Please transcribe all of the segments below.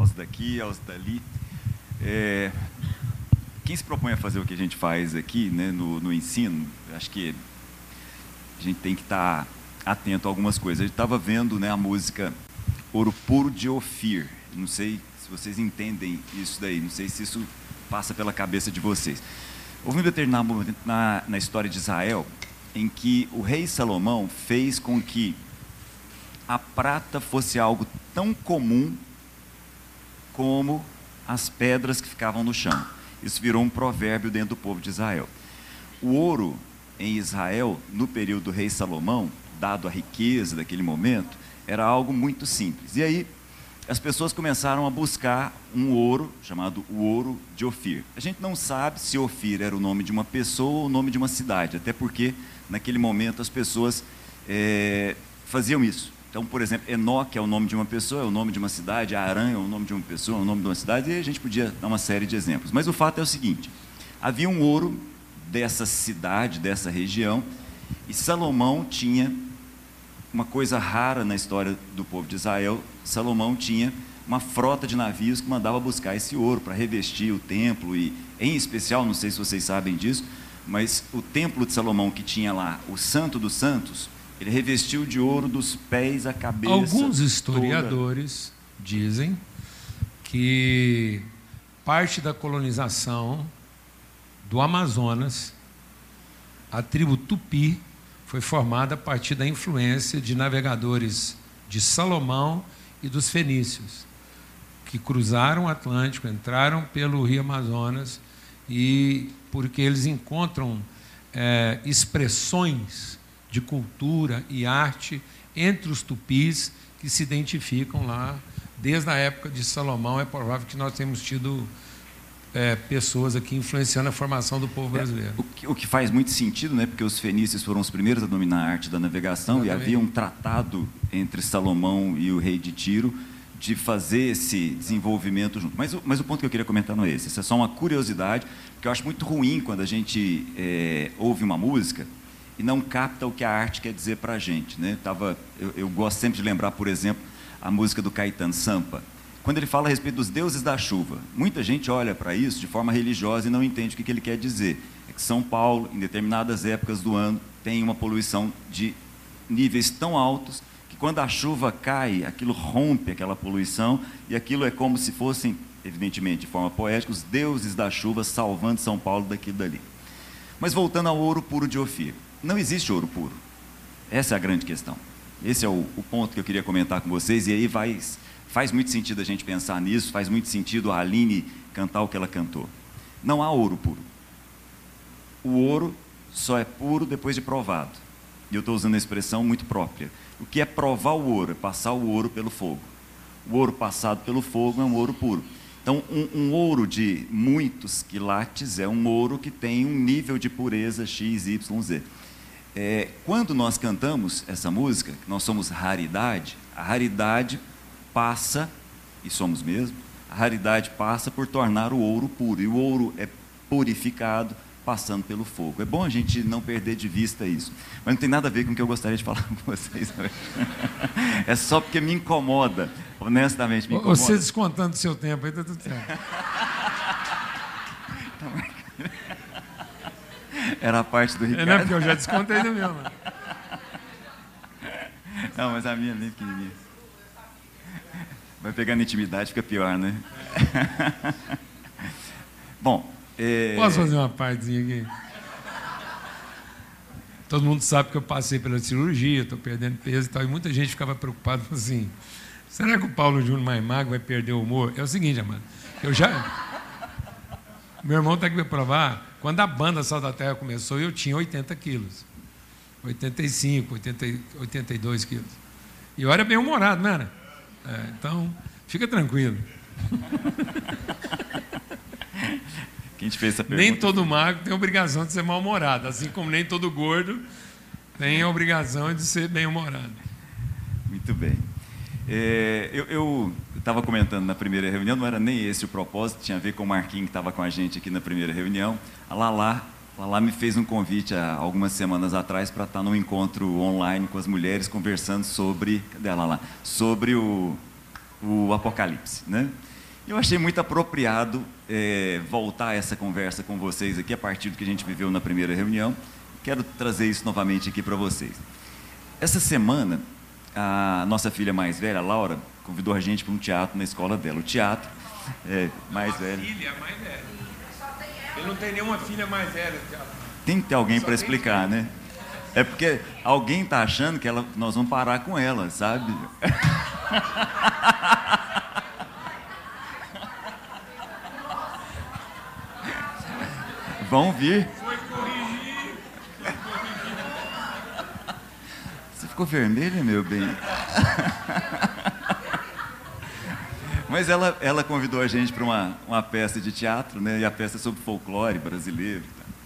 aos daqui, aos dali. É, quem se propõe a fazer o que a gente faz aqui né, no, no ensino, acho que a gente tem que estar atento a algumas coisas. A gente estava vendo né, a música Ouro Puro de Ofir. Não sei se vocês entendem isso daí, não sei se isso passa pela cabeça de vocês. Houve um determinado momento na, na história de Israel em que o rei Salomão fez com que a prata fosse algo tão comum como as pedras que ficavam no chão. Isso virou um provérbio dentro do povo de Israel. O ouro em Israel, no período do rei Salomão, dado a riqueza daquele momento, era algo muito simples. E aí as pessoas começaram a buscar um ouro chamado o ouro de Ofir. A gente não sabe se Ofir era o nome de uma pessoa ou o nome de uma cidade, até porque naquele momento as pessoas é, faziam isso. Então, por exemplo, Enoque é o nome de uma pessoa, é o nome de uma cidade, Arã é o nome de uma pessoa, é o nome de uma cidade, e a gente podia dar uma série de exemplos. Mas o fato é o seguinte: havia um ouro dessa cidade, dessa região, e Salomão tinha uma coisa rara na história do povo de Israel. Salomão tinha uma frota de navios que mandava buscar esse ouro para revestir o templo e, em especial, não sei se vocês sabem disso, mas o templo de Salomão que tinha lá, o Santo dos Santos, ele revestiu de ouro dos pés à cabeça. Alguns historiadores toda. dizem que parte da colonização do Amazonas, a tribo Tupi, foi formada a partir da influência de navegadores de Salomão e dos fenícios, que cruzaram o Atlântico, entraram pelo Rio Amazonas e porque eles encontram é, expressões de cultura e arte entre os tupis que se identificam lá. Desde a época de Salomão, é provável que nós tenhamos tido é, pessoas aqui influenciando a formação do povo é, brasileiro. É, o, que, o, que, faz muito sentido, né, porque os fenícios foram os primeiros a dominar a arte da navegação Exatamente. e havia um tratado entre Salomão e o rei de Tiro de fazer esse desenvolvimento junto. Mas, mas o ponto que eu queria comentar não é esse, isso é só uma curiosidade, porque eu acho muito ruim quando a gente é, ouve uma música e não capta o que a arte quer dizer para a gente. Né? Tava, eu, eu, gosto sempre de lembrar, por exemplo, a música do Caetano Sampa, quando ele fala a respeito dos deuses da chuva. Muita gente olha para isso de forma religiosa e não entende o que, que ele quer dizer. É que São Paulo, em determinadas épocas do ano, tem uma poluição de níveis tão altos que quando a chuva cai, aquilo rompe aquela poluição e aquilo é como se fossem, evidentemente, de forma poética, os deuses da chuva salvando São Paulo daquilo dali. Mas voltando ao ouro puro de Ofir. Não existe ouro puro. Essa é a grande questão. Esse é o, o ponto que eu queria comentar com vocês, e aí vai, faz muito sentido a gente pensar nisso, faz muito sentido a Aline cantar o que ela cantou. Não há ouro puro. O ouro só é puro depois de provado. E eu estou usando a expressão muito própria. O que é provar o ouro? É passar o ouro pelo fogo. O ouro passado pelo fogo é um ouro puro. Então, um, um, ouro de muitos quilates é um ouro que tem um nível de pureza X, Y, Z. É, quando nós cantamos essa música, nós somos raridade, a raridade passa, e somos mesmo, a raridade passa por tornar o ouro puro. E o ouro é purificado passando pelo fogo. É bom a gente não perder de vista isso. Mas não tem nada a ver com o que eu gostaria de falar com vocês hoje. É só porque me incomoda. Honestamente, me incomoda. Você descontando o seu tempo aí, está tudo certo. Era a parte do Ricardo. É, não, porque eu já descontei do meu. Mano. Não, mas a minha é bem pequenininha. Vai pegando intimidade, fica pior, né? Bom. É... Posso fazer uma partezinha aqui? Todo mundo sabe que eu passei pela cirurgia, estou perdendo peso e tal, e muita gente ficava preocupada assim: será que o Paulo Júnior mais magro vai perder o humor? É o seguinte, amado, eu já. Meu irmão está aqui para provar quando a banda Sal da Terra começou, eu tinha 80 quilos. 85, 80, 82 quilos. E eu era bem humorado, não era? É, então, fica tranquilo. Quem te fez essa pergunta? Nem todo magro tem obrigação de ser mal-humorado, assim como nem todo gordo tem a obrigação de ser bem-humorado. Muito bem. É, eu estava comentando na primeira reunião, não era nem esse o propósito, tinha a ver com o Marquinhos que estava com a gente aqui na primeira reunião. A Lala, a Lala me fez um convite há algumas semanas atrás para estar num encontro online com as mulheres conversando sobre, cadê a Lala? Sobre o o Apocalipse, né? Eu achei muito apropriado é, voltar essa conversa com vocês aqui a partir do que a gente viveu na primeira reunião. Quero trazer isso novamente aqui para vocês. Essa semana, a nossa filha mais velha, Laura, convidou a gente para um teatro na escola dela. O teatro é mais velho. filha mais velha. Ele não tem nenhuma filha mais velha. Tem que ter alguém para explicar, né? É porque alguém está achando que ela, nós vamos parar com ela, sabe? Vão vir. Foi corrigir. Você ficou vermelha, meu bem? Mas ela, ela convidou a gente para uma, uma peça de teatro, né? E a peça é sobre folclore brasileiro.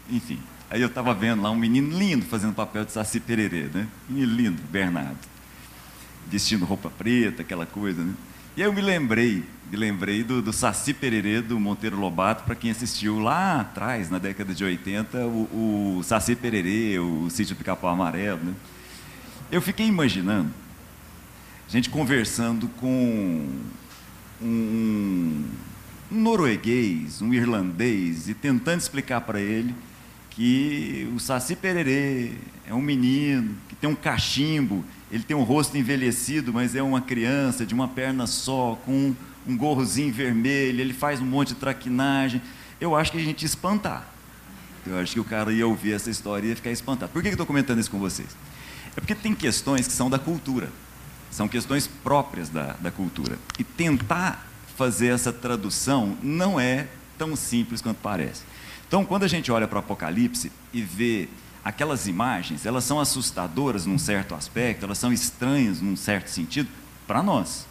Enfim. Aí eu estava vendo lá um menino lindo fazendo papel de Saci Pererê, né? Menino lindo, Bernardo. Vestindo roupa preta, aquela coisa, né? E aí eu me lembrei, me lembrei do, do Saci Pererê do Monteiro Lobato, para quem assistiu lá atrás, na década de 80, o, o Saci Pererê, o Sítio Pica-Pau Amarelo, né? Eu fiquei imaginando, a gente conversando com um, um norueguês, um irlandês, e tentando explicar para ele que o Saci Pererê é um menino que tem um cachimbo, ele tem um rosto envelhecido, mas é uma criança de uma perna só, com um gorrozinho vermelho, ele faz um monte de traquinagem. Eu acho que a gente ia espantar. Eu acho que o cara ia ouvir essa história e ia ficar espantado. Por que eu estou comentando isso com vocês? É porque tem questões que são da cultura, são questões próprias da, da cultura. E tentar fazer essa tradução não é tão simples quanto parece. Então, quando a gente olha para o Apocalipse e vê aquelas imagens, elas são assustadoras num certo aspecto, elas são estranhas num certo sentido, para nós.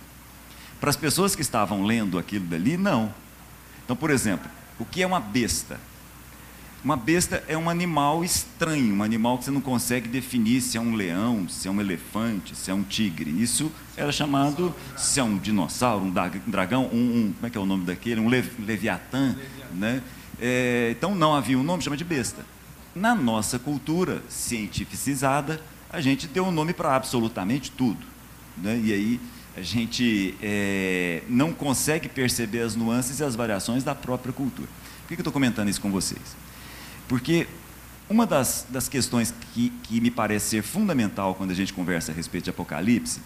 Para as pessoas que estavam lendo aquilo dali, não. Então, por exemplo, o que é uma besta? Uma besta é um animal estranho, um animal que você não consegue definir se é um leão, se é um elefante, se é um tigre. Isso era chamado, se é um dinossauro, um dragão, um, um como é que é o nome daquele? Um leviatã, né? É, então não havia um nome, chama de besta. Na nossa cultura cientificizada, a gente deu um nome para absolutamente tudo. Né? E aí a gente é, não consegue perceber as nuances e as variações da própria cultura. Por que, que eu estou comentando isso com vocês? Porque uma das, das questões que, que me parece ser fundamental quando a gente conversa a respeito de Apocalipse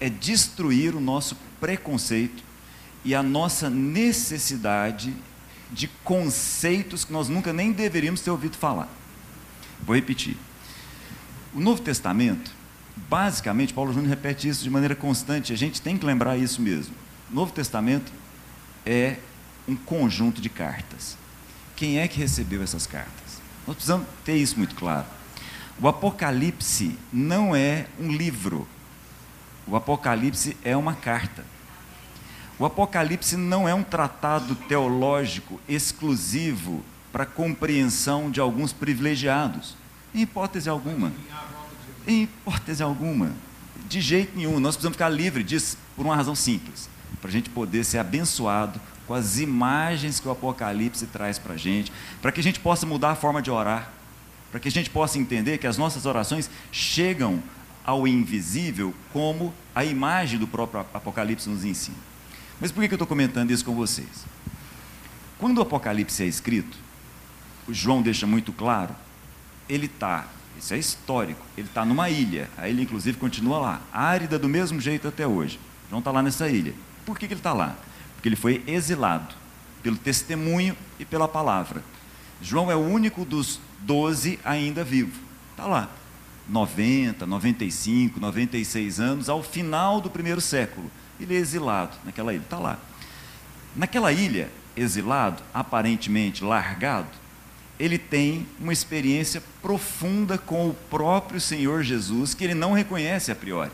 é destruir o nosso preconceito e a nossa necessidade de conceitos que nós nunca nem deveríamos ter ouvido falar. Vou repetir. O Novo Testamento, basicamente, Paulo Júnior repete isso de maneira constante, a gente tem que lembrar isso mesmo. O Novo Testamento é um conjunto de cartas. Quem é que recebeu essas cartas? Nós precisamos ter isso muito claro. O Apocalipse não é um livro. O Apocalipse é uma carta. O Apocalipse não é um tratado teológico exclusivo para compreensão de alguns privilegiados, em hipótese alguma. Em hipótese alguma. De jeito nenhum. Nós precisamos ficar livres disso por uma razão simples: para a gente poder ser abençoado com as imagens que o Apocalipse traz para a gente, para que a gente possa mudar a forma de orar, para que a gente possa entender que as nossas orações chegam ao invisível como a imagem do próprio Apocalipse nos ensina. Mas por que eu estou comentando isso com vocês? Quando o Apocalipse é escrito, o João deixa muito claro, ele está, isso é histórico, ele está numa ilha, a ilha inclusive continua lá, árida do mesmo jeito até hoje. João está lá nessa ilha. Por que, que ele está lá? Porque ele foi exilado pelo testemunho e pela palavra. João é o único dos doze ainda vivo. Está lá. 90, 95, 96 anos, ao final do primeiro século ele é exilado naquela ilha, está lá. Naquela ilha, exilado, aparentemente largado, ele tem uma experiência profunda com o próprio Senhor Jesus, que ele não reconhece a priori,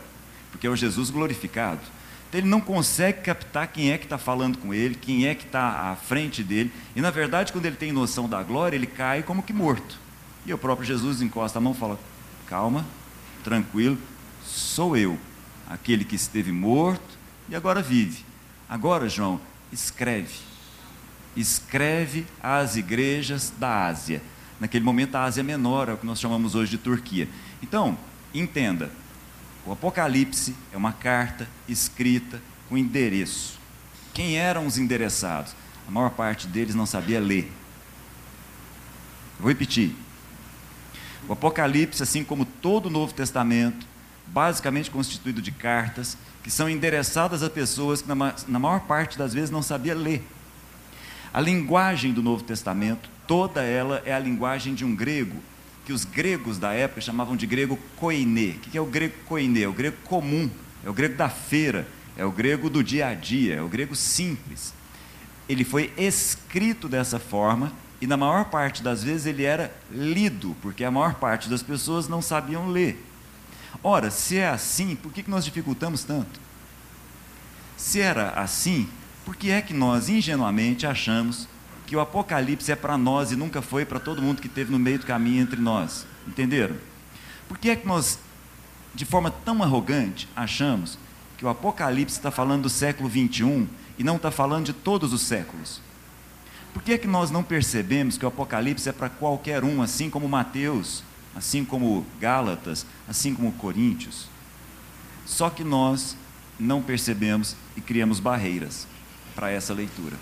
porque é o Jesus glorificado. Então ele não consegue captar quem é que está falando com ele, quem é que está à frente dele, e na verdade, quando ele tem noção da glória, ele cai como que morto. E o próprio Jesus encosta a mão e fala: Calma, tranquilo, sou eu, aquele que esteve morto e agora vive. Agora, João, escreve. Escreve às igrejas da Ásia. Naquele momento, a Ásia Menor é o que nós chamamos hoje de Turquia. Então, entenda: o Apocalipse é uma carta escrita com endereço. Quem eram os endereçados? A maior parte deles não sabia ler. Vou repetir. O Apocalipse, assim como todo o Novo Testamento, basicamente constituído de cartas que são endereçadas a pessoas que, na, maior parte das vezes, não sabia ler. A linguagem do Novo Testamento, toda ela é a linguagem de um grego, que os gregos da época chamavam de grego koine. O que é o grego koine? É o grego comum, é o grego da feira, é o grego do dia a dia, é o grego simples. Ele foi escrito dessa forma e, na maior parte das vezes, ele era lido, porque a maior parte das pessoas não sabiam ler. Ora, se é assim, por que nós dificultamos tanto? Se era assim, por que é que nós ingenuamente achamos que o Apocalipse é para nós e nunca foi para todo mundo que esteve no meio do caminho entre nós? Entenderam? Por que é que nós, de forma tão arrogante, achamos que o Apocalipse está falando do século 21 e não está falando de todos os séculos? Por que é que nós não percebemos que o Apocalipse é para qualquer um, assim como Mateus, assim como Gálatas, assim como Coríntios. Só que nós não percebemos e criamos barreiras para essa leitura.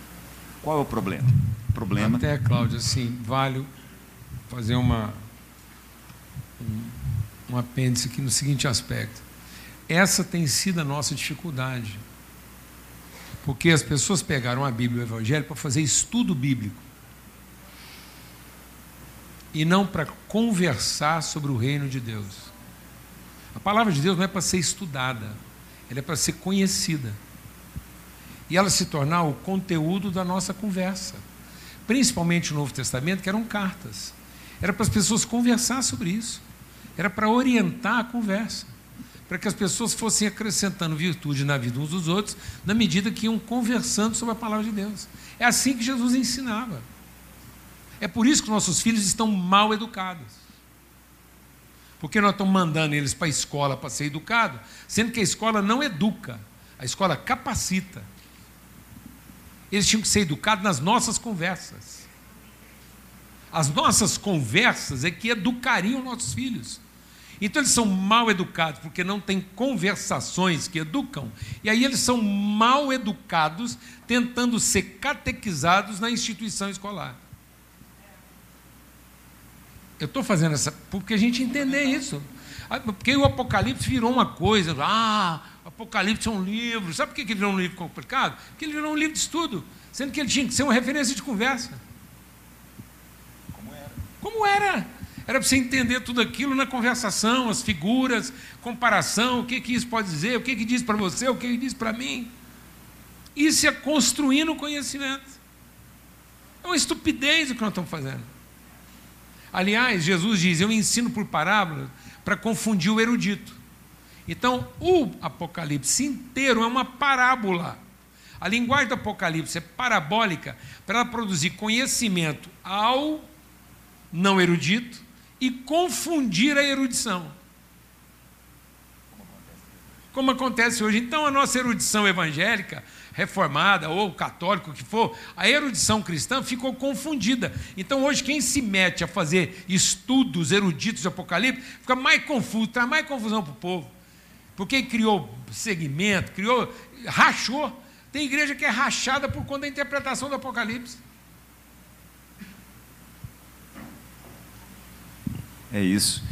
Qual é o problema? O problema. Até, Cláudio, assim, vale fazer uma, um, um apêndice aqui no seguinte aspecto. Essa tem sido a nossa dificuldade. Porque as pessoas pegaram a Bíblia e o Evangelho para fazer estudo bíblico e não para conversar sobre o reino de Deus. A palavra de Deus não é para ser estudada, ela é para ser conhecida. E ela se tornar o conteúdo da nossa conversa. Principalmente no Novo Testamento, que eram cartas. Era para as pessoas conversar sobre isso. Era para orientar a conversa. Para que as pessoas fossem acrescentando virtude na vida uns dos outros, na medida que iam conversando sobre a palavra de Deus. É assim que Jesus ensinava. É por isso que nossos filhos estão mal educados. Porque nós estamos mandando eles para a escola para ser educado, sendo que a escola não educa, a escola capacita. Eles tinham que ser educados nas nossas conversas. As nossas conversas é que educariam nossos filhos. Então eles são mal educados porque não têm conversações que educam, e aí eles são mal educados tentando ser catequizados na instituição escolar. Eu estou fazendo essa. porque a gente entender isso. Ah, porque o Apocalipse virou uma coisa. Ah, Apocalipse é um livro. Sabe por que ele virou um livro complicado? Porque ele virou um livro de estudo, sendo que ele tinha que ser uma referência de conversa. Como era? Como era? Era para você entender tudo aquilo na conversação, as figuras, comparação, o que, que isso pode dizer, o que, que diz para você, o que, que diz para mim. Isso é construindo o conhecimento. É uma estupidez o que nós estamos fazendo. Aliás, Jesus diz: Eu ensino por parábolas para confundir o erudito. Então, o Apocalipse inteiro é uma parábola. A linguagem do Apocalipse é parabólica para produzir conhecimento ao não erudito e confundir a erudição. Como acontece hoje. Então, a nossa erudição evangélica reformada ou católico que for, a erudição cristã ficou confundida. Então hoje quem se mete a fazer estudos eruditos de Apocalipse fica mais confuso, traz mais confusão para o povo. Porque criou segmento, criou, rachou. Tem igreja que é rachada por conta da interpretação do Apocalipse. É isso.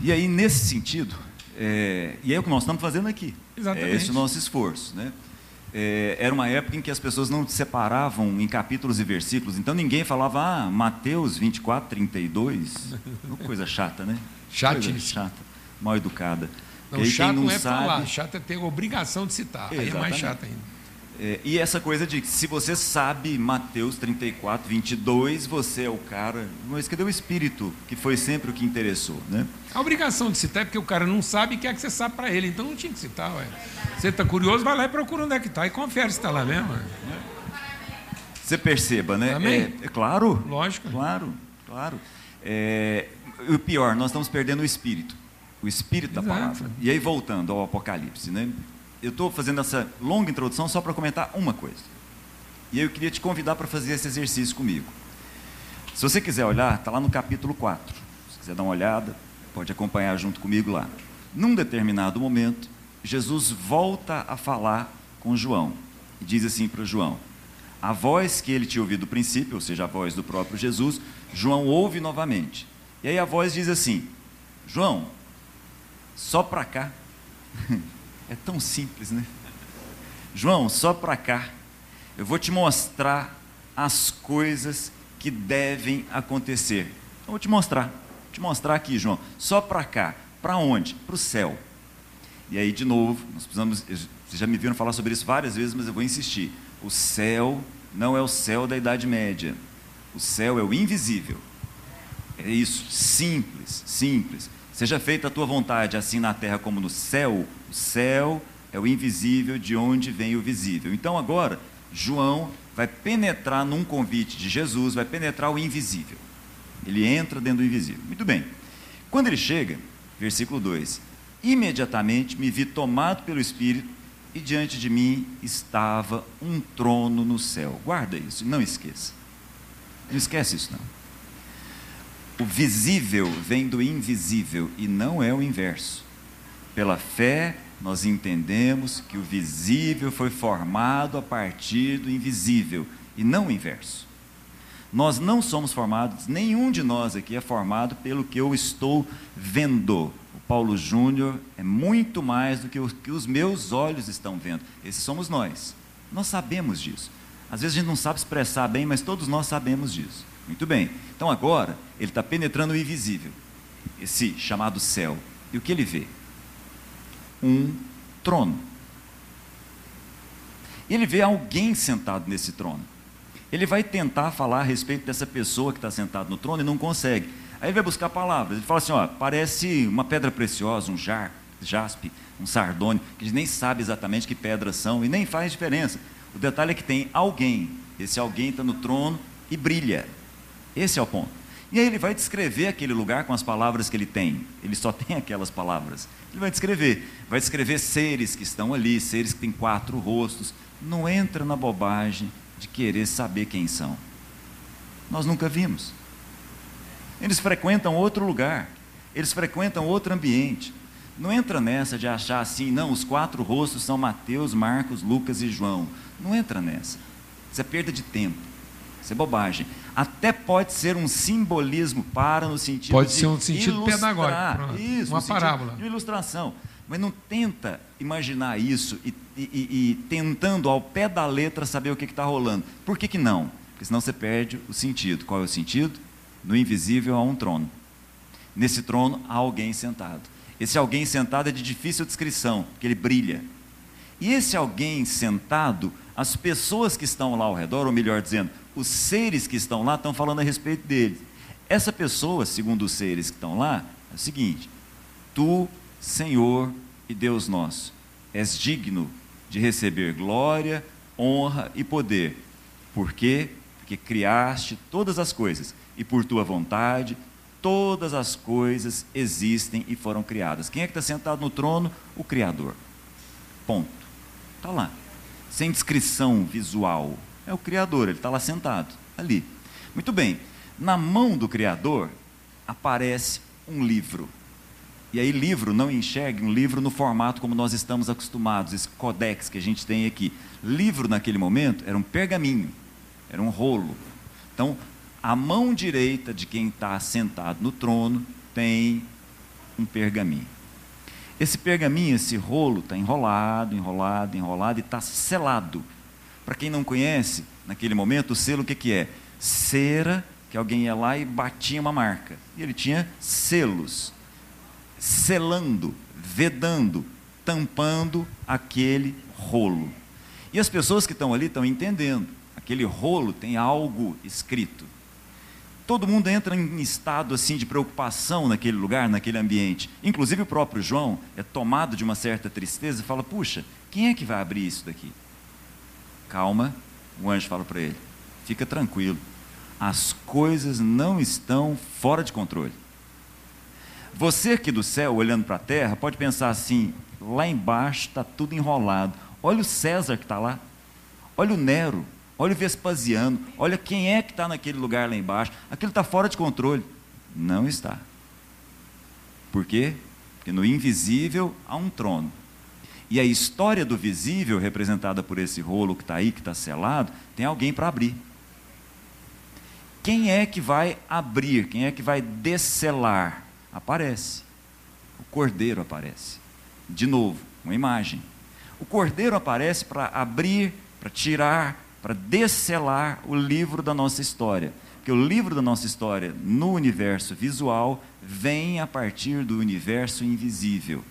E aí, nesse sentido, é, e é o que nós estamos fazendo aqui. Exatamente. É esse o nosso esforço. Né? é, era uma época em que as pessoas não separavam em capítulos e versículos. Então ninguém falava, ah, Mateus 24, 32. Uma coisa chata, né? Coisa chata, mal educada. Não, chato não, é sabe... falar, chato é ter a obrigação de citar. Exatamente. Aí é mais chato ainda. É, e essa coisa de que se você sabe Mateus 34, 22, você é o cara. Mas cadê o espírito, que foi sempre o que interessou? Né? A obrigação de citar é porque o cara não sabe e quer que você saiba para ele. Então não tinha que citar. Ué. Você está curioso, vai lá e procura onde é que está e confere se está lá mesmo. Você perceba, né? É, é, claro. Lógico. Claro, claro. É, o pior, nós estamos perdendo o espírito. O espírito Exato. da palavra. E aí, voltando ao Apocalipse, né? eu estou fazendo essa longa introdução só para comentar uma coisa. E eu queria te convidar para fazer esse exercício comigo. Se você quiser olhar, está lá no capítulo 4. Se quiser dar uma olhada, pode acompanhar junto comigo lá. Num determinado momento, Jesus volta a falar com João e diz assim para João: A voz que ele tinha ouvido no princípio, ou seja, a voz do próprio Jesus, João ouve novamente. E aí a voz diz assim: João, só para cá. É tão simples, né? João, só para cá. Eu vou te mostrar as coisas que devem acontecer. Eu vou te mostrar. Vou te mostrar aqui, João. Só para cá. Para onde? Para o céu. E aí, de novo, nós precisamos. Vocês já me viram falar sobre isso várias vezes, mas eu vou insistir. O céu não é o céu da Idade Média. O céu é o invisível. É isso, simples, simples. Seja feita a tua vontade, assim na terra como no céu. O céu é o invisível de onde vem o visível. Então agora, João vai penetrar num convite de Jesus, vai penetrar o invisível. Ele entra dentro do invisível. Muito bem. Quando ele chega, versículo 2: Imediatamente me vi tomado pelo Espírito e diante de mim estava um trono no céu. Guarda isso, não esqueça. Não esquece isso não. O visível vem do invisível e não é o inverso. Pela fé, nós entendemos que o visível foi formado a partir do invisível e não o inverso. Nós não somos formados, nenhum de nós aqui é formado pelo que eu estou vendo. O Paulo Júnior é muito mais do que o que os meus olhos estão vendo. Esses somos nós. Nós sabemos disso. Às vezes a gente não sabe expressar bem, mas todos nós sabemos disso. Muito bem. Então agora, ele está penetrando o invisível, esse chamado céu. E o que ele vê? Um trono. Ele vê alguém sentado nesse trono. Ele vai tentar falar a respeito dessa pessoa que está sentada no trono e não consegue. Aí ele vai buscar palavras. Ele fala assim: ó, parece uma pedra preciosa, um jar, jaspe, um sardônio, que a gente nem sabe exatamente que pedras são e nem faz diferença. O detalhe é que tem alguém. Esse alguém está no trono e brilha. Esse é o ponto. E aí ele vai descrever aquele lugar com as palavras que ele tem. Ele só tem aquelas palavras. Ele vai descrever. Vai descrever seres que estão ali, seres que têm quatro rostos. Não entra na bobagem de querer saber quem são. Nós nunca vimos. Eles frequentam outro lugar. Eles frequentam outro ambiente. Não entra nessa de achar assim, não, os quatro rostos são Mateus, Marcos, Lucas e João. Não entra nessa. Isso é perda de tempo. Isso é bobagem. Até pode ser um simbolismo para no sentido pode de ser um sentido ilustrar, pedagógico, isso, uma um parábola, de ilustração. Mas não tenta imaginar isso e, e, e, tentando ao pé da letra saber o que está rolando. Por que, que não? Porque senão você perde o sentido. Qual é o sentido? No invisível há um trono. Nesse trono há alguém sentado. Esse alguém sentado é de difícil descrição, porque ele brilha. E esse alguém sentado, as pessoas que estão lá ao redor, ou melhor dizendo, os seres que estão lá estão falando a respeito dele. Essa pessoa, segundo os seres que estão lá, é o seguinte: Tu, Senhor e Deus nosso, és digno de receber glória, honra e poder. Por quê? Porque criaste todas as coisas e por tua vontade todas as coisas existem e foram criadas. Quem é que está sentado no trono? O Criador. Ponto. Está lá. Sem descrição visual. É o Criador, ele está lá sentado, ali. Muito bem, na mão do Criador aparece um livro. E aí, livro, não enxergue um livro no formato como nós estamos acostumados, esse codex que a gente tem aqui. Livro, naquele momento, era um pergaminho, era um rolo. Então, a mão direita de quem está sentado no trono tem um pergaminho. Esse pergaminho, esse rolo, está enrolado, enrolado, enrolado e está selado para quem não conhece, naquele momento, o selo o que, que é? Cera, que alguém ia lá e batia uma marca. E ele tinha selos, selando, vedando, tampando aquele rolo. E as pessoas que estão ali estão entendendo. Aquele rolo tem algo escrito. Todo mundo entra em estado assim de preocupação naquele lugar, naquele ambiente. Inclusive o próprio João é tomado de uma certa tristeza e fala: "Puxa, quem é que vai abrir isso daqui?" Calma, o anjo fala para ele: fica tranquilo, as coisas não estão fora de controle. Você aqui do céu, olhando para a terra, pode pensar assim: lá embaixo está tudo enrolado. Olha o César que está lá, olha o Nero, olha o Vespasiano, olha quem é que está naquele lugar lá embaixo. Aquilo está fora de controle. Não está. Por quê? Porque no invisível há um trono. E a história do visível, representada por esse rolo que está aí, que está selado, tem alguém para abrir. Quem é que vai abrir? Quem é que vai descelar? Aparece. O cordeiro aparece. De novo, uma imagem. O cordeiro aparece para abrir, para tirar, para descelar o livro da nossa história. Porque o livro da nossa história no universo visual vem a partir do universo invisível.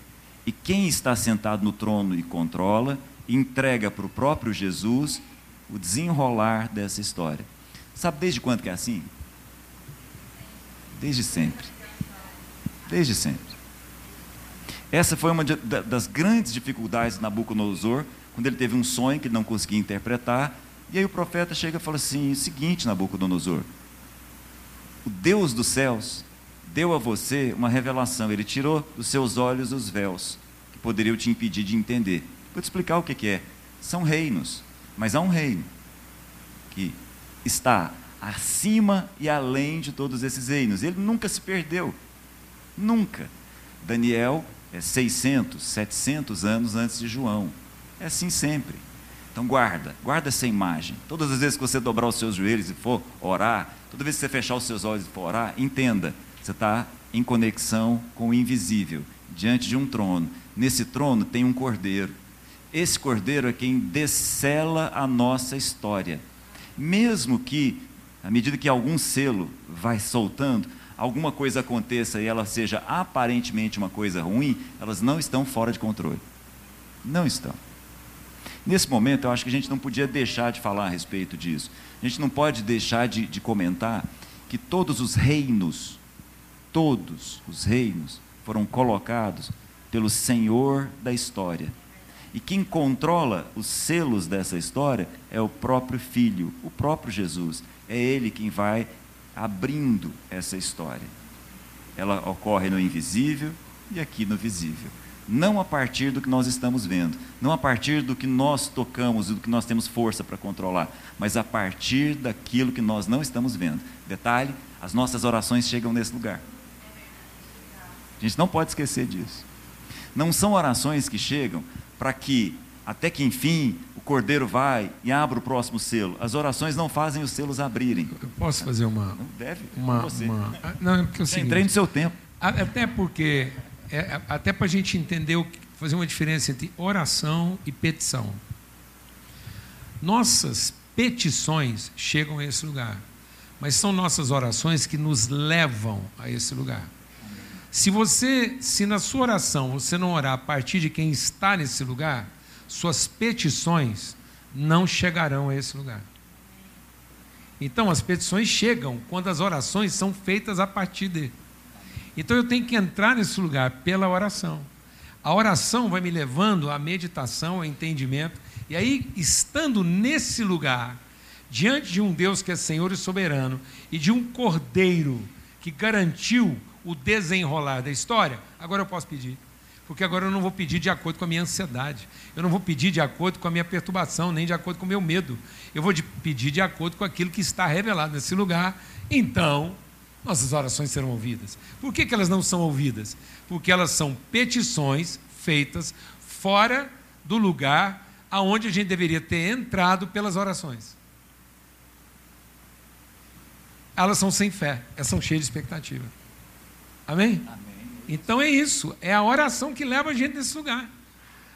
E quem está sentado no trono e controla, entrega para o próprio Jesus o desenrolar dessa história. Sabe desde quando que é assim? Desde sempre. Desde sempre. Essa foi uma de, das grandes dificuldades de Nabucodonosor, quando ele teve um sonho que ele não conseguia interpretar. E aí o profeta chega e fala assim: o seguinte, Nabucodonosor, o Deus dos céus deu a você uma revelação, ele tirou dos seus olhos os véus que poderiam te impedir de entender. Vou te explicar o que, que é. São reinos, mas há um reino que está acima e além de todos esses reinos. Ele nunca se perdeu. Nunca. Daniel é 600, 700 anos antes de João. É assim sempre. Então guarda, guarda essa imagem. Todas as vezes que você dobrar os seus joelhos e for orar, toda vez que você fechar os seus olhos e for orar, entenda, você está em conexão com o invisível, diante de um trono. Nesse trono tem um cordeiro. Esse cordeiro é quem decela a nossa história. Mesmo que, à medida que algum selo vai soltando, alguma coisa aconteça e ela seja aparentemente uma coisa ruim, elas não estão fora de controle. Não estão. Nesse momento, eu acho que a gente não podia deixar de falar a respeito disso. A gente não pode deixar de, de comentar que todos os reinos, todos os reinos, foram colocados pelo Senhor da história. E quem controla os selos dessa história é o próprio Filho, o próprio Jesus. É Ele quem vai abrindo essa história. Ela ocorre no invisível e aqui no visível. Não a partir do que nós estamos vendo, não a partir do que nós tocamos e do que nós temos força para controlar, mas a partir daquilo que nós não estamos vendo. Detalhe: as nossas orações chegam nesse lugar. A gente não pode esquecer disso. Não são orações que chegam para que, até que enfim, cordeiro vai e abre o próximo selo. As orações não fazem os selos abrirem. Eu posso fazer uma. Não deve. Uma, você. Uma, ah, não, é porque é o seguinte, entrei no seu tempo. Até porque, é, até para a gente entender, o, fazer uma diferença entre oração e petição. Nossas petições chegam a esse lugar, mas são nossas orações que nos levam a esse lugar. Se você, se na sua oração você não orar a partir de quem está nesse lugar, suas petições não chegarão a esse lugar. Então, as petições chegam quando as orações são feitas a partir de. Então, eu tenho que entrar nesse lugar pela oração. A oração vai me levando à meditação, ao entendimento. E aí, estando nesse lugar, diante de um Deus que é Senhor e soberano, e de um cordeiro que garantiu o desenrolar da história, agora eu posso pedir porque agora eu não vou pedir de acordo com a minha ansiedade, eu não vou pedir de acordo com a minha perturbação, nem de acordo com o meu medo, eu vou pedir de acordo com aquilo que está revelado nesse lugar, então nossas orações serão ouvidas. Por que, que elas não são ouvidas? Porque elas são petições feitas fora do lugar aonde a gente deveria ter entrado pelas orações. Elas são sem fé, elas são cheias de expectativa. Amém? Amém. Então é isso, é a oração que leva a gente nesse lugar.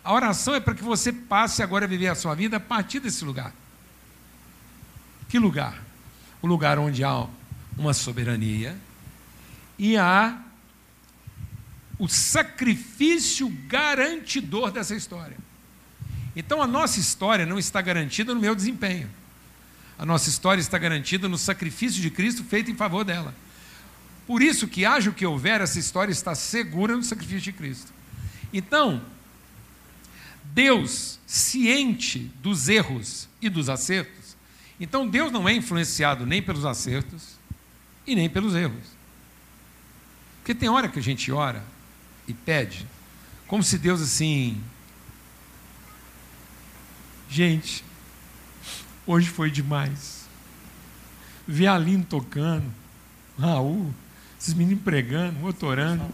A oração é para que você passe agora a viver a sua vida a partir desse lugar. Que lugar? O lugar onde há uma soberania e há o sacrifício garantidor dessa história. Então a nossa história não está garantida no meu desempenho. A nossa história está garantida no sacrifício de Cristo feito em favor dela. Por isso que haja o que houver, essa história está segura no sacrifício de Cristo. Então, Deus, ciente dos erros e dos acertos, então Deus não é influenciado nem pelos acertos e nem pelos erros. Porque tem hora que a gente ora e pede, como se Deus assim. Gente, hoje foi demais. Vi a tocando, Raul, esses meninos pregando, motorando.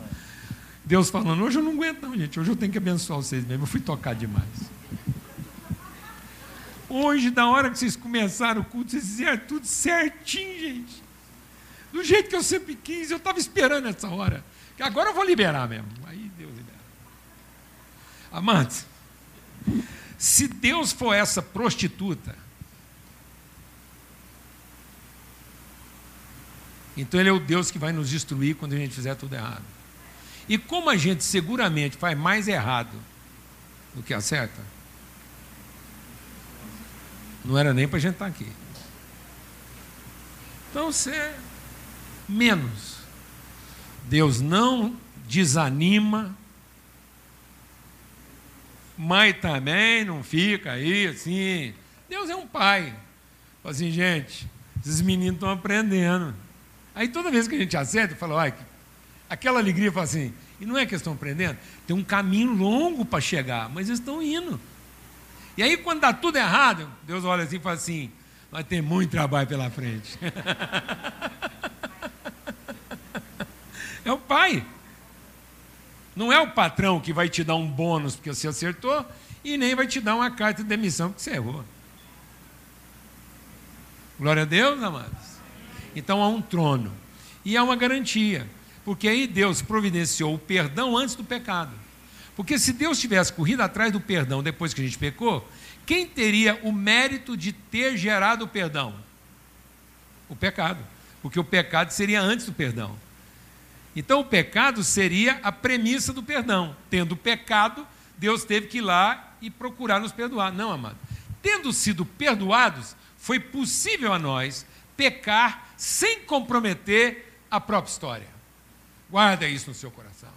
Deus falando, hoje eu não aguento não, gente, hoje eu tenho que abençoar vocês mesmo, eu fui tocar demais. Hoje, na hora que vocês começaram o culto, vocês fizeram tudo certinho, gente. Do jeito que eu sempre quis, eu estava esperando essa hora. Que agora eu vou liberar mesmo. Aí Deus libera. Amantes, se Deus for essa prostituta, então Ele é o Deus que vai nos destruir quando a gente fizer tudo errado. E como a gente seguramente faz mais errado do que acerta, não era nem para a gente estar tá aqui. Então você menos. Deus não desanima, mas também não fica aí assim. Deus é um pai. Fala assim, gente, esses meninos estão aprendendo. Aí toda vez que a gente acerta, fala, olha, aquela alegria fala assim, e não é que eles estão aprendendo, tem um caminho longo para chegar, mas eles estão indo. E aí, quando dá tudo errado, Deus olha assim e fala assim: vai ter muito trabalho pela frente. é o pai. Não é o patrão que vai te dar um bônus porque você acertou e nem vai te dar uma carta de demissão porque você errou. Glória a Deus, amados. Então há um trono e há uma garantia, porque aí Deus providenciou o perdão antes do pecado. Porque se Deus tivesse corrido atrás do perdão depois que a gente pecou, quem teria o mérito de ter gerado o perdão? O pecado. Porque o pecado seria antes do perdão. Então o pecado seria a premissa do perdão. Tendo pecado, Deus teve que ir lá e procurar nos perdoar. Não, amado. Tendo sido perdoados, foi possível a nós pecar sem comprometer a própria história. Guarda isso no seu coração.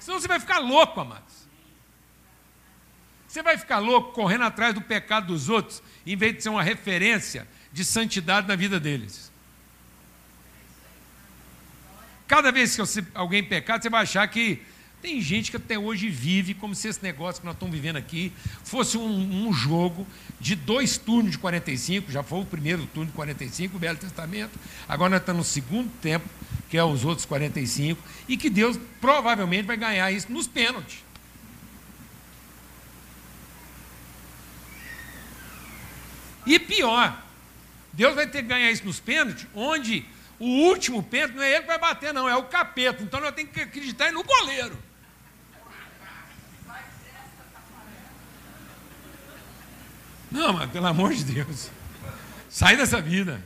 Senão você vai ficar louco, amados. Você vai ficar louco correndo atrás do pecado dos outros, em vez de ser uma referência de santidade na vida deles. Cada vez que você, alguém pecar, você vai achar que tem gente que até hoje vive como se esse negócio que nós estamos vivendo aqui fosse um, um, jogo de dois turnos de 45, já foi o primeiro turno de 45, o Velho Testamento, agora nós estamos no segundo tempo, que é os outros 45, e que Deus provavelmente vai ganhar isso nos pênaltis. E pior, Deus vai ter que ganhar isso nos pênaltis, onde o último pênalti não é ele que vai bater, não, é o capeta. Então nós temos que acreditar no goleiro. Não, mas pelo amor de Deus, sai dessa vida.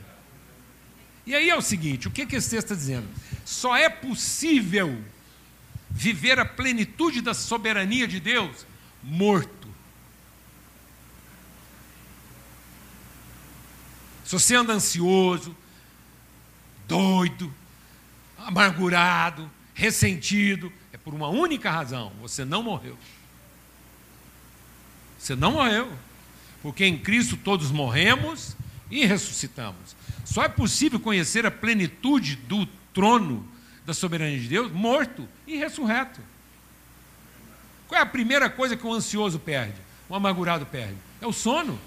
E aí é o seguinte: o que, que esse texto está dizendo? Só é possível viver a plenitude da soberania de Deus morto. Se você anda ansioso, doido, amargurado, ressentido, é por uma única razão: você não morreu. Você não morreu. Porque em Cristo todos morremos e ressuscitamos. Só é possível conhecer a plenitude do trono da soberania de Deus morto e ressurreto. Qual é a primeira coisa que o ansioso perde? O amargurado perde? É o sono.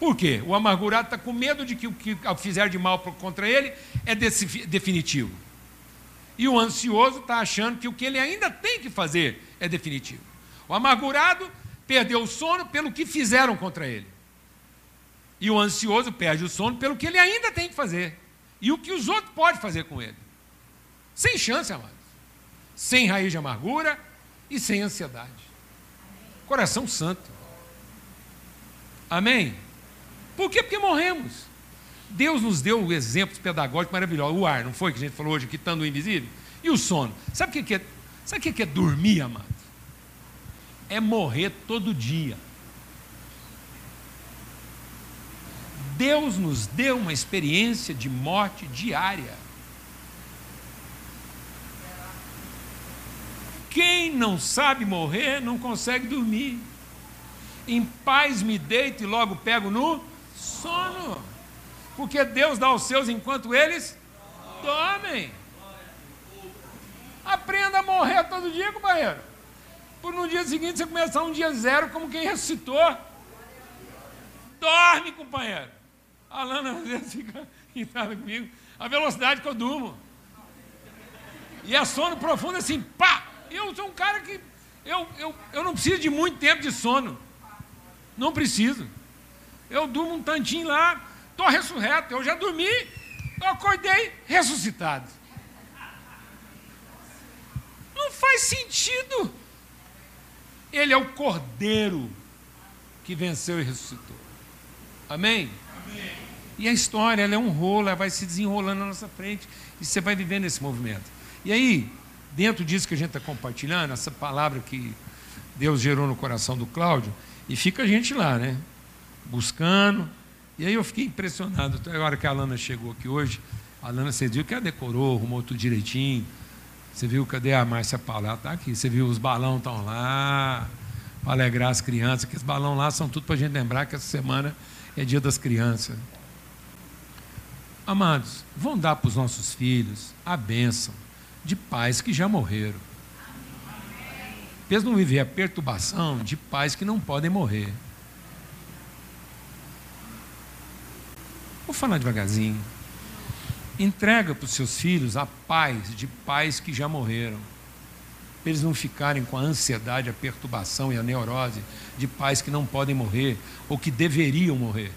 Por quê? O amargurado está com medo de que o que fizer de mal contra ele é definitivo. E o ansioso está achando que o que ele ainda tem que fazer é definitivo. O amargurado perdeu o sono pelo que fizeram contra ele. E o ansioso perde o sono pelo que ele ainda tem que fazer. E o que os outros podem fazer com ele. Sem chance, amados. Sem raiz de amargura e sem ansiedade. Coração santo. Amém? Por quê? Porque morremos. Deus nos deu exemplos pedagógicos maravilhosos. O ar, não foi que a gente falou hoje, quitando o invisível? E o sono. Sabe o que é, sabe o que é dormir, amado? É morrer todo dia. Deus nos deu uma experiência de morte diária. Quem não sabe morrer não consegue dormir. Em paz me deito e logo pego no sono. Porque Deus dá aos seus enquanto eles dormem. Aprenda a morrer todo dia, companheiro. Por no dia seguinte você começar um dia zero como quem ressuscitou. Dorme, companheiro. A Lana às vezes fica irritada comigo. A velocidade que eu durmo. E é sono profundo assim, pá! Eu sou um cara que. Eu, eu, eu não preciso de muito tempo de sono. Não preciso. Eu durmo um tantinho lá, estou ressurreto. Eu já dormi, eu acordei ressuscitado. Não faz sentido. Ele é o cordeiro que venceu e ressuscitou. Amém? Amém. E a história é um rolo, ela vai se desenrolando na nossa frente e você vai vivendo esse movimento. E aí, dentro disso que a gente está compartilhando, essa palavra que Deus gerou no coração do Cláudio, e fica a gente lá, né? Buscando. E aí eu fiquei impressionado. A hora que a Alana chegou aqui hoje, a Alana, você viu que ela decorou, arrumou tudo direitinho. Você viu, cadê a Márcia Paula? Está aqui. Você viu, os balões estão lá, para alegrar as crianças. Que os balões lá são tudo para a gente lembrar que essa semana é dia das crianças. Amados, vão dar para os nossos filhos a bênção de pais que já morreram. Eles não viver a perturbação de pais que não podem morrer. Vou falar devagarzinho. Entrega para os seus filhos a paz de pais que já morreram. Para eles não ficarem com a ansiedade, a perturbação e a neurose de pais que não podem morrer ou que deveriam morrer.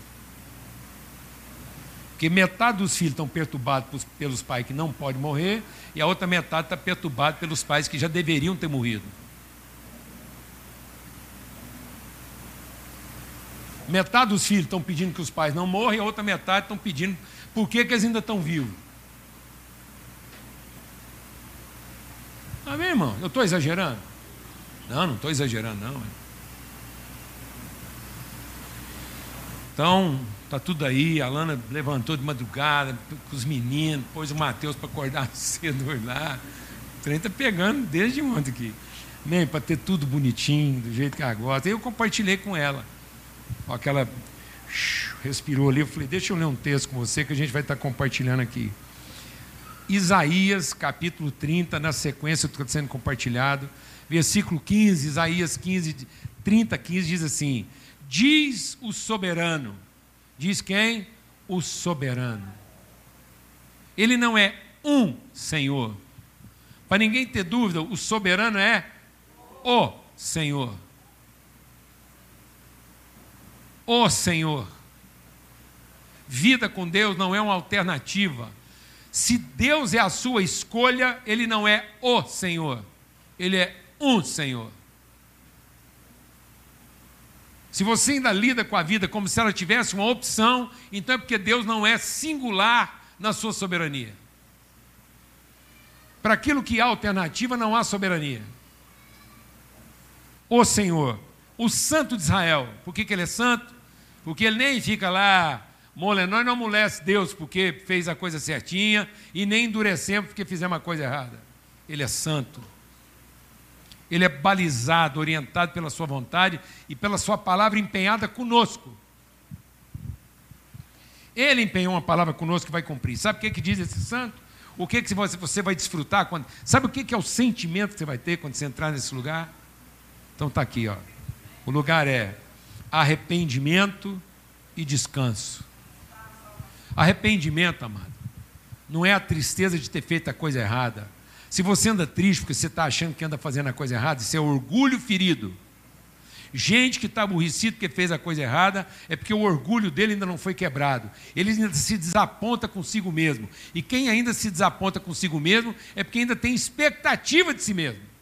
Porque metade dos filhos estão perturbados pelos pais que não podem morrer, e a outra metade está perturbada pelos pais que já deveriam ter morrido. Metade dos filhos estão pedindo que os pais não morram, e a outra metade estão pedindo por que, que eles ainda estão vivos. Amém, irmão? Eu estou exagerando? Não, não estou exagerando, não. Então, Está tudo aí, a Lana levantou de madrugada com os meninos, pôs o Mateus para acordar cedo lá. O trem está pegando desde ontem aqui. Nem para ter tudo bonitinho, do jeito que ela gosta. Eu compartilhei com ela. Aquela respirou ali, eu falei, deixa eu ler um texto com você que a gente vai estar tá compartilhando aqui. Isaías, capítulo 30, na sequência está sendo compartilhado. Versículo 15, Isaías 15, 30, 15 diz assim: Diz o soberano, Diz quem? O soberano. Ele não é um Senhor. Para ninguém ter dúvida, o soberano é o Senhor. O Senhor. Vida com Deus não é uma alternativa. Se Deus é a sua escolha, Ele não é o Senhor, Ele é um Senhor. Se você ainda lida com a vida como se ela tivesse uma opção, então é porque Deus não é singular na sua soberania. Para aquilo que há alternativa, não há soberania. O Senhor, o Santo de Israel, por que, que ele é santo? Porque ele nem fica lá molenão, não amolece Deus porque fez a coisa certinha e nem endurecemos porque fizemos a coisa errada. Ele é santo ele é balizado, orientado pela sua vontade e pela sua palavra empenhada conosco. Ele empenhou uma palavra conosco que vai cumprir. Sabe o que, que diz esse santo? O que, que você vai desfrutar quando. Sabe o que, que é o sentimento que você vai ter quando você entrar nesse lugar? Então está aqui, ó. O lugar é arrependimento e descanso. Arrependimento, amado, não é a tristeza de ter feito a coisa errada. Se você anda triste porque você está achando que anda fazendo a coisa errada, isso é orgulho ferido. Gente que está aborrecido porque fez a coisa errada é porque o orgulho dele ainda não foi quebrado. Ele ainda se desaponta consigo mesmo. E quem ainda se desaponta consigo mesmo é porque ainda tem expectativa de si mesmo.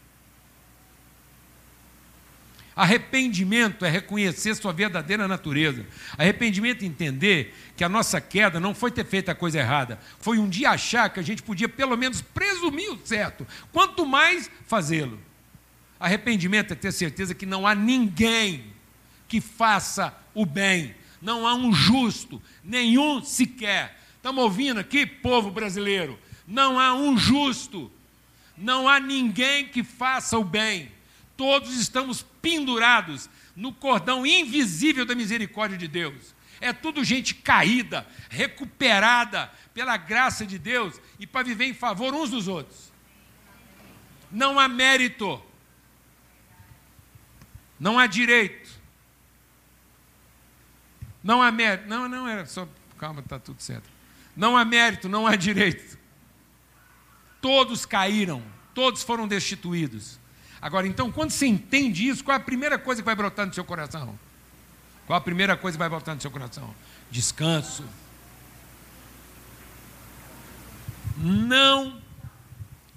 Arrependimento é reconhecer sua verdadeira natureza. Arrependimento é entender que a nossa queda não foi ter feito a coisa errada, foi um dia achar que a gente podia pelo menos presumir o certo, quanto mais fazê-lo. Arrependimento é ter certeza que não há ninguém que faça o bem, não há um justo, nenhum sequer. Estamos ouvindo aqui, povo brasileiro? Não há um justo, não há ninguém que faça o bem todos estamos pendurados no cordão invisível da misericórdia de Deus. É tudo gente caída, recuperada pela graça de Deus e para viver em favor uns dos outros. Não há mérito, não há direito, não há mérito. Não, não, era só. Calma, está tudo certo. Não há mérito, não há direito. Todos caíram, todos foram destituídos. Agora, então, quando você entende isso, qual é a primeira coisa que vai brotar no seu coração? Qual a primeira coisa que vai brotar no seu coração? Descanso. Não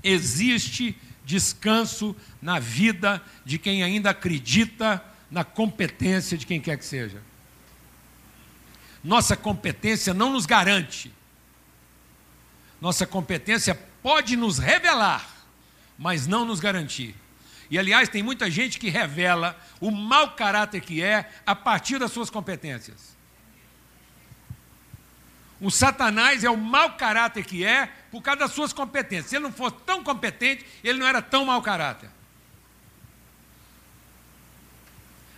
existe descanso na vida de quem ainda acredita na competência de quem quer que seja. Nossa competência não nos garante. Nossa competência pode nos revelar, mas não nos garantir. E aliás, tem muita gente que revela o mau caráter que é a partir das suas competências. O Satanás é o mau caráter que é por causa das suas competências. Se ele não fosse tão competente, ele não era tão mau caráter.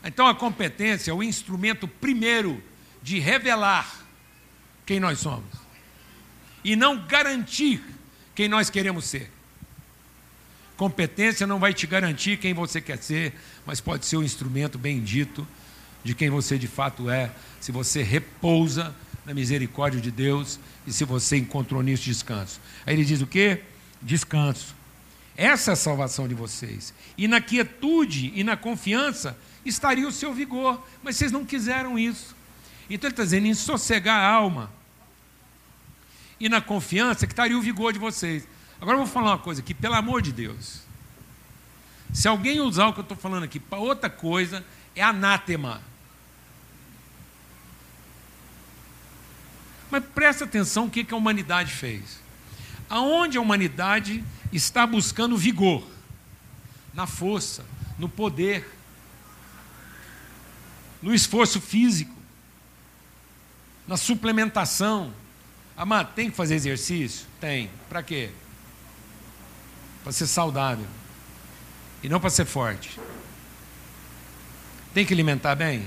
Então a competência é o instrumento primeiro de revelar quem nós somos e não garantir quem nós queremos ser. Competência não vai te garantir quem você quer ser, mas pode ser um instrumento bendito de quem você de fato é, se você repousa na misericórdia de Deus e se você encontrou nisso descanso. Aí ele diz o quê? Descanso. Essa é a salvação de vocês. E na quietude e na confiança estaria o seu vigor, mas vocês não quiseram isso. Então ele está dizendo em sossegar a alma e na confiança que estaria o vigor de vocês. Agora eu vou falar uma coisa aqui, pelo amor de Deus. Se alguém usar o que eu estou falando aqui para outra coisa, é anátema. Mas presta atenção o que, a humanidade fez. Aonde a humanidade está buscando vigor? Na força, no poder, no esforço físico, na suplementação. Amado, tem que fazer exercício? Tem. Para quê? Para ser saudável. E não para ser forte. Tem que alimentar bem?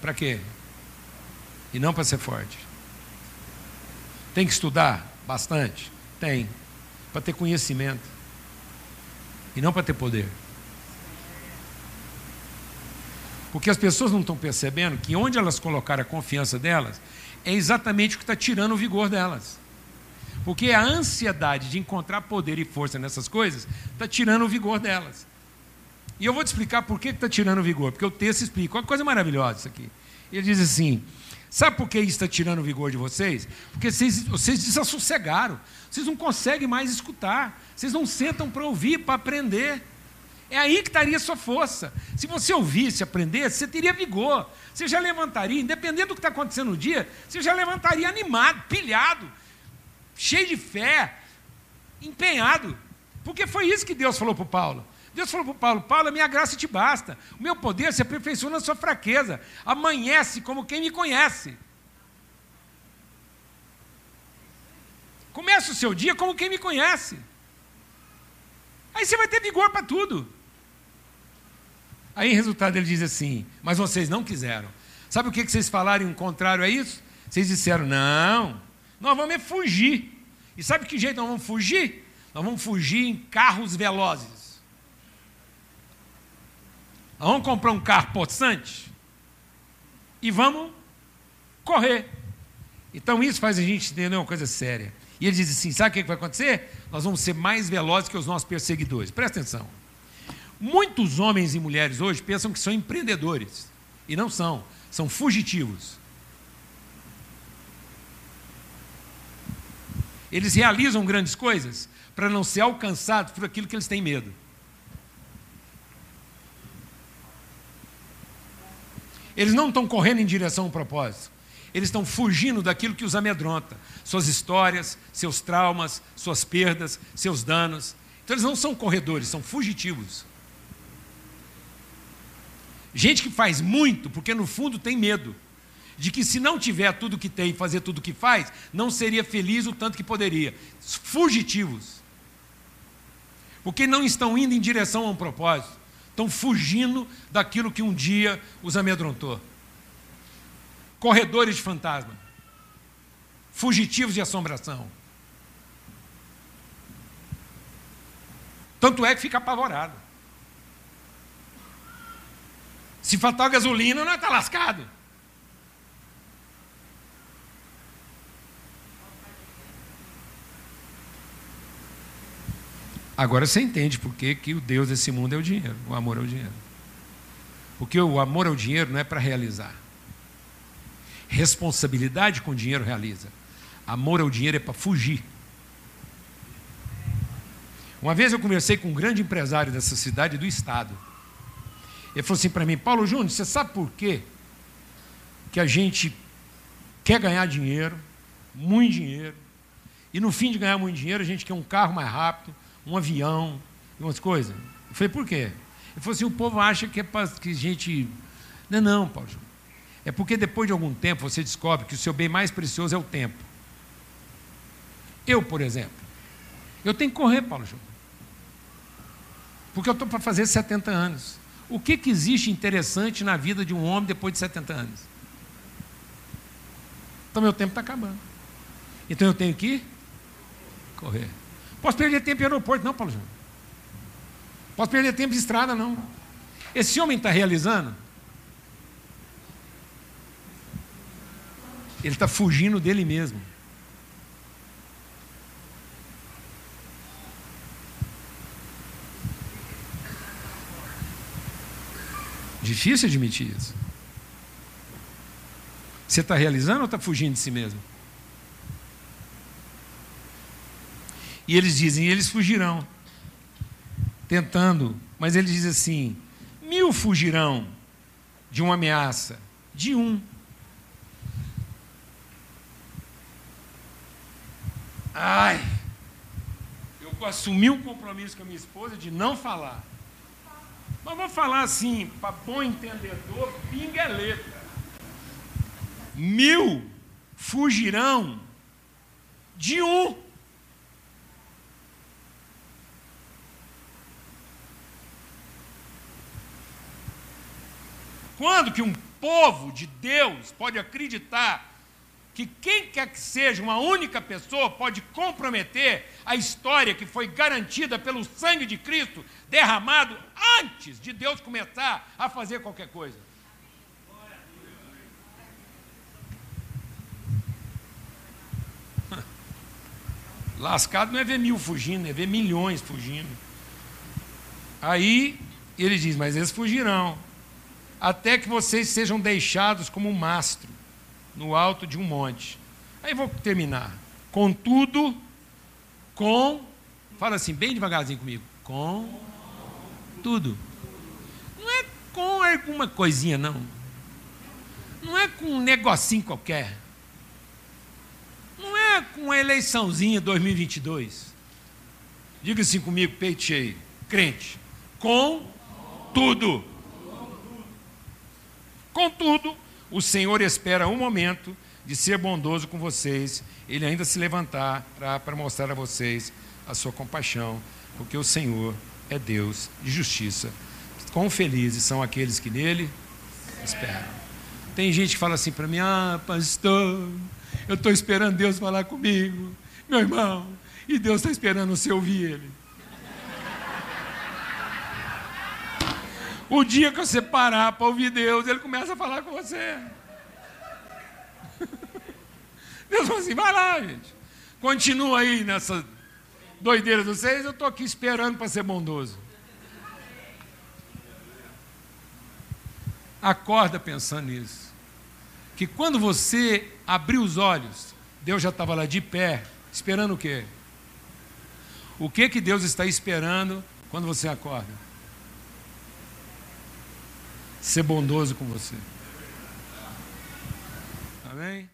Para quê? E não para ser forte. Tem que estudar bastante? Tem. Para ter conhecimento. E não para ter poder. Porque as pessoas não estão percebendo que onde elas colocaram a confiança delas é exatamente o que está tirando o vigor delas. Porque a ansiedade de encontrar poder e força nessas coisas está tirando o vigor delas. E eu vou te explicar por que está tirando o vigor, porque o texto explica. Uma coisa maravilhosa isso aqui. Ele diz assim: Sabe por que isso está tirando o vigor de vocês? Porque vocês, vocês desassossegaram. Vocês não conseguem mais escutar. Vocês não sentam para ouvir, para aprender. É aí que estaria sua força. Se você ouvisse, aprendesse, você teria vigor. Você já levantaria, independente do que está acontecendo no dia, você já levantaria animado, pilhado, cheio de fé, empenhado. Porque foi isso que Deus falou para Paulo. Deus falou para Paulo: Paulo, a minha graça te basta. O meu poder se aperfeiçoa na sua fraqueza. Amanhece como quem me conhece. Começa o seu dia como quem me conhece. Aí você vai ter vigor para tudo. Aí, em resultado, ele diz assim: Mas vocês não quiseram. Sabe o que vocês falaram em contrário a isso? Vocês disseram: Não, nós vamos é fugir. E sabe que jeito nós vamos fugir? Nós vamos fugir em carros velozes. Vamos comprar um carro possante e vamos correr. Então isso faz a gente entender uma coisa séria. E ele diz assim: sabe o que vai acontecer? Nós vamos ser mais velozes que os nossos perseguidores. Presta atenção. Muitos homens e mulheres hoje pensam que são empreendedores. E não são. São fugitivos. Eles realizam grandes coisas para não ser alcançados por aquilo que eles têm medo. Eles não estão correndo em direção ao propósito. Eles estão fugindo daquilo que os amedronta. Suas histórias, seus traumas, suas perdas, seus danos. Então eles não são corredores, são fugitivos. Gente que faz muito porque no fundo tem medo de que se não tiver tudo que tem e fazer tudo que faz, não seria feliz o tanto que poderia. Fugitivos. Porque não estão indo em direção a um propósito. Estão fugindo daquilo que um dia os amedrontou. Corredores de fantasma. Fugitivos de assombração. Tanto é que fica apavorado. Se faltar gasolina, não está lascado. Agora você entende por que, que o Deus desse mundo é o dinheiro, o amor é o dinheiro. Porque o amor ao dinheiro não é para realizar. Responsabilidade com o dinheiro realiza. Amor ao dinheiro é para fugir. Uma vez eu conversei com um grande empresário dessa cidade do estado. Ele falou assim para mim: Paulo Júnior, você sabe por quê que a gente quer ganhar dinheiro, muito dinheiro, e no fim de ganhar muito dinheiro a gente quer um carro mais rápido, um avião, umas coisas? Eu falei: por quê? Ele falou assim: o povo acha que é para que a gente. Não, não, Paulo. É porque depois de algum tempo você descobre que o seu bem mais precioso é o tempo. Eu, por exemplo, eu tenho que correr, Paulo. Porque eu estou para fazer 70 anos. O que, que existe interessante na vida de um homem depois de 70 anos? Então meu tempo está acabando. Então eu tenho que correr. Posso perder tempo em aeroporto? Não, Paulo Júnior. Posso perder tempo de estrada? Não. Esse homem está realizando? Ele está fugindo dele mesmo. Difícil admitir isso. Você está realizando ou está fugindo de si mesmo? E eles dizem, eles fugirão, tentando, mas eles dizem assim: mil fugirão de uma ameaça, de um. Ai, eu assumi um compromisso com a minha esposa de não falar. Mas vou falar assim, para bom entendedor, pinga é. Mil fugirão de um. Quando que um povo de Deus pode acreditar que quem quer que seja uma única pessoa pode comprometer a história que foi garantida pelo sangue de Cristo derramado antes de Deus começar a fazer qualquer coisa. Lascado não é ver mil fugindo, é ver milhões fugindo. Aí ele diz: Mas eles fugirão, até que vocês sejam deixados como um mastro no alto de um monte. Aí vou terminar. Contudo, com. Fala assim, bem devagarzinho comigo. Com tudo. Não é com alguma coisinha, não. Não é com um negocinho qualquer. Não é com a eleiçãozinha 2022. Diga assim comigo, peito cheio. Crente. Com tudo. Contudo, o Senhor espera um momento de ser bondoso com vocês, ele ainda se levantar para mostrar a vocês a sua compaixão, porque o Senhor é Deus de justiça. Quão felizes são aqueles que nele esperam. Tem gente que fala assim para mim: Ah, pastor, eu estou esperando Deus falar comigo. Meu irmão, e Deus está esperando você ouvir Ele. O dia que você parar para ouvir Deus, Ele começa a falar com você. Deus falou assim: vai lá, gente. Continua aí nessa doideira de vocês, eu estou aqui esperando para ser bondoso. Acorda pensando nisso. Que quando você abrir os olhos, Deus já estava lá de pé, esperando o quê? O que que Deus está esperando quando você acorda? Ser bondoso com você. Amém?